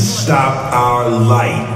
stop our light.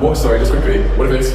What? Sorry, just quickly. What if it's?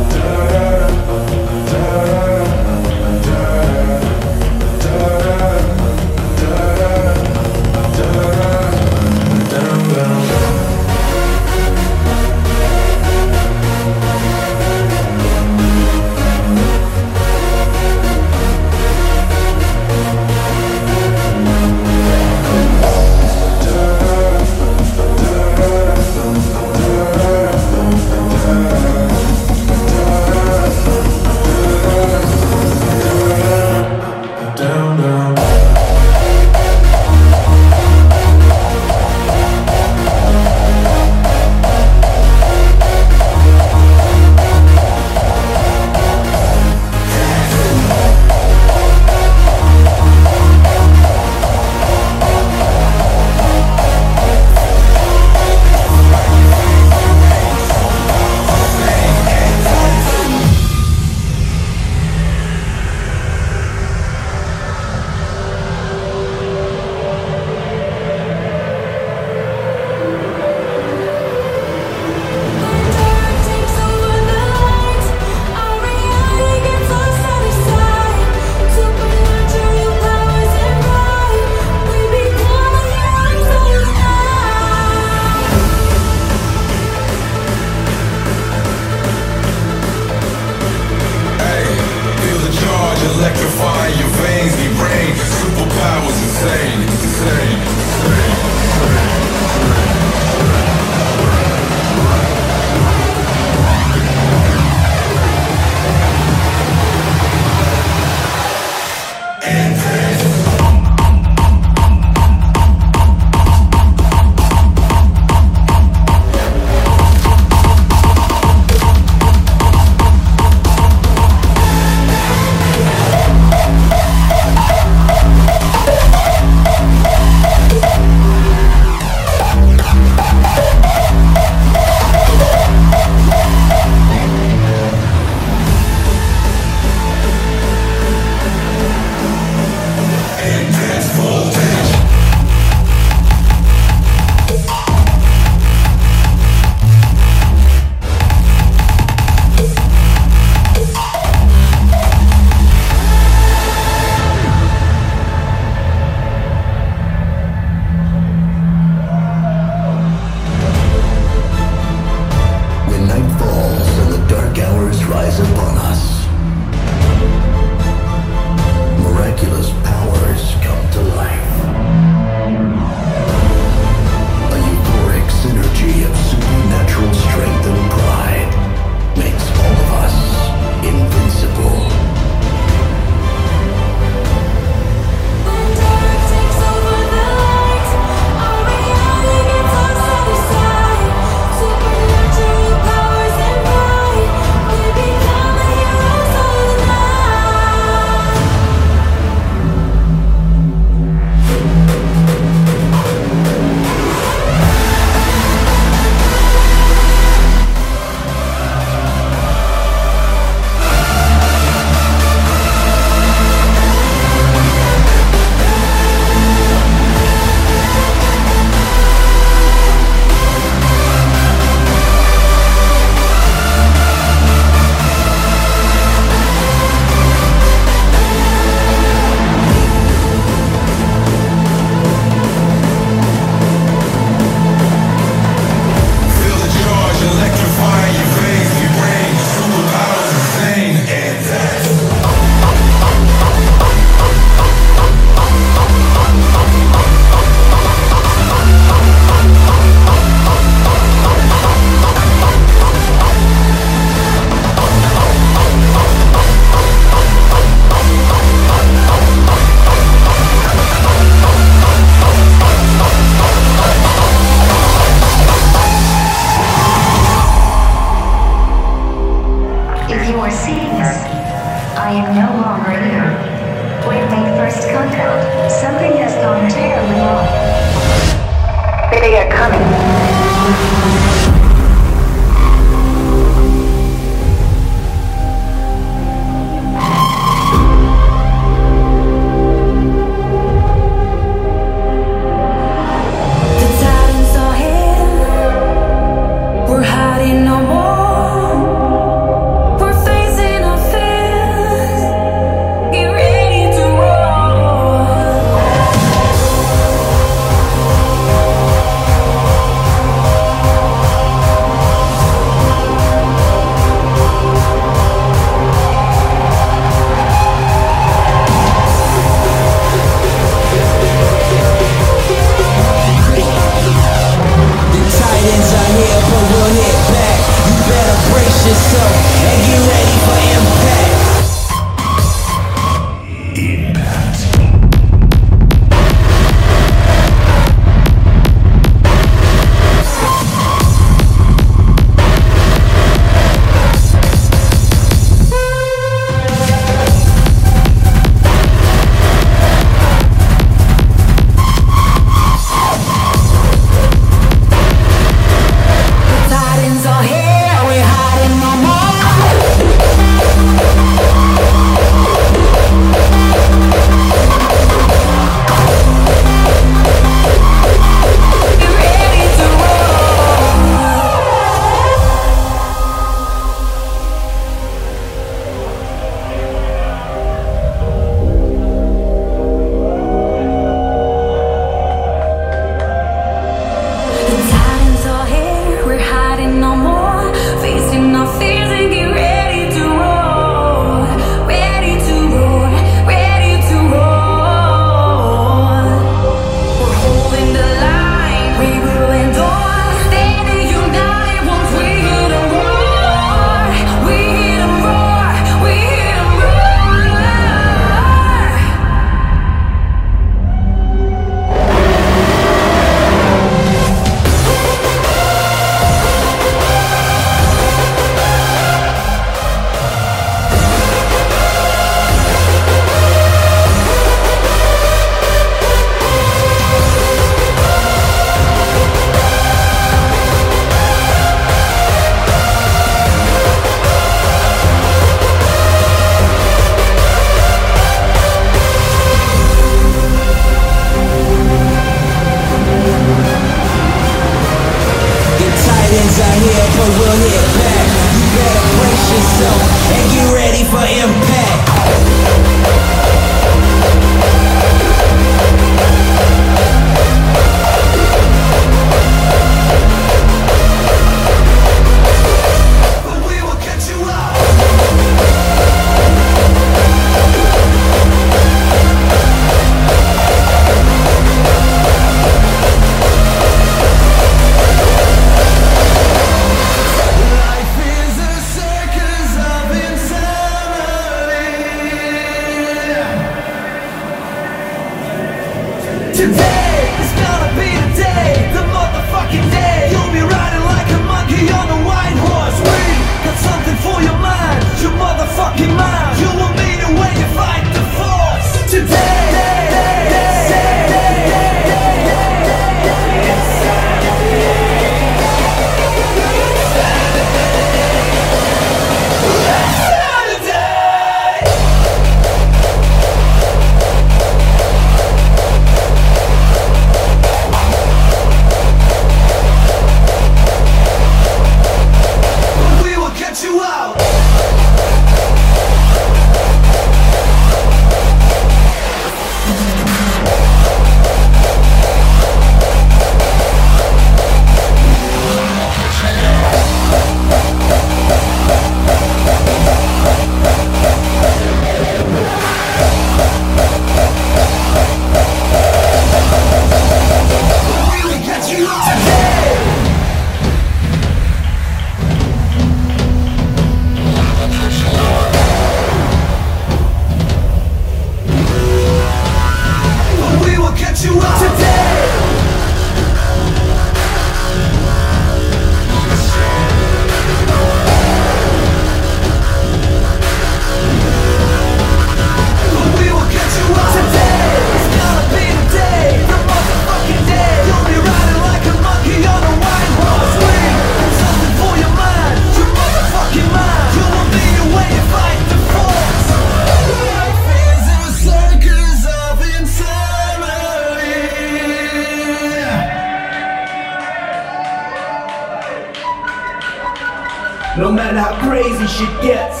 No matter how crazy shit gets,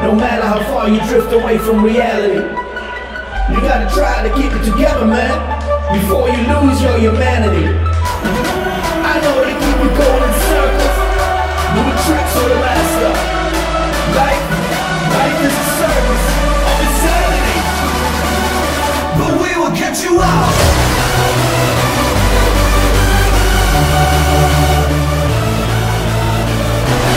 no matter how far you drift away from reality, you gotta try to keep it together, man, before you lose your humanity. I know they keep you going in circles, doing tricks for the master. Life, life is a service of insanity, but we will get you out.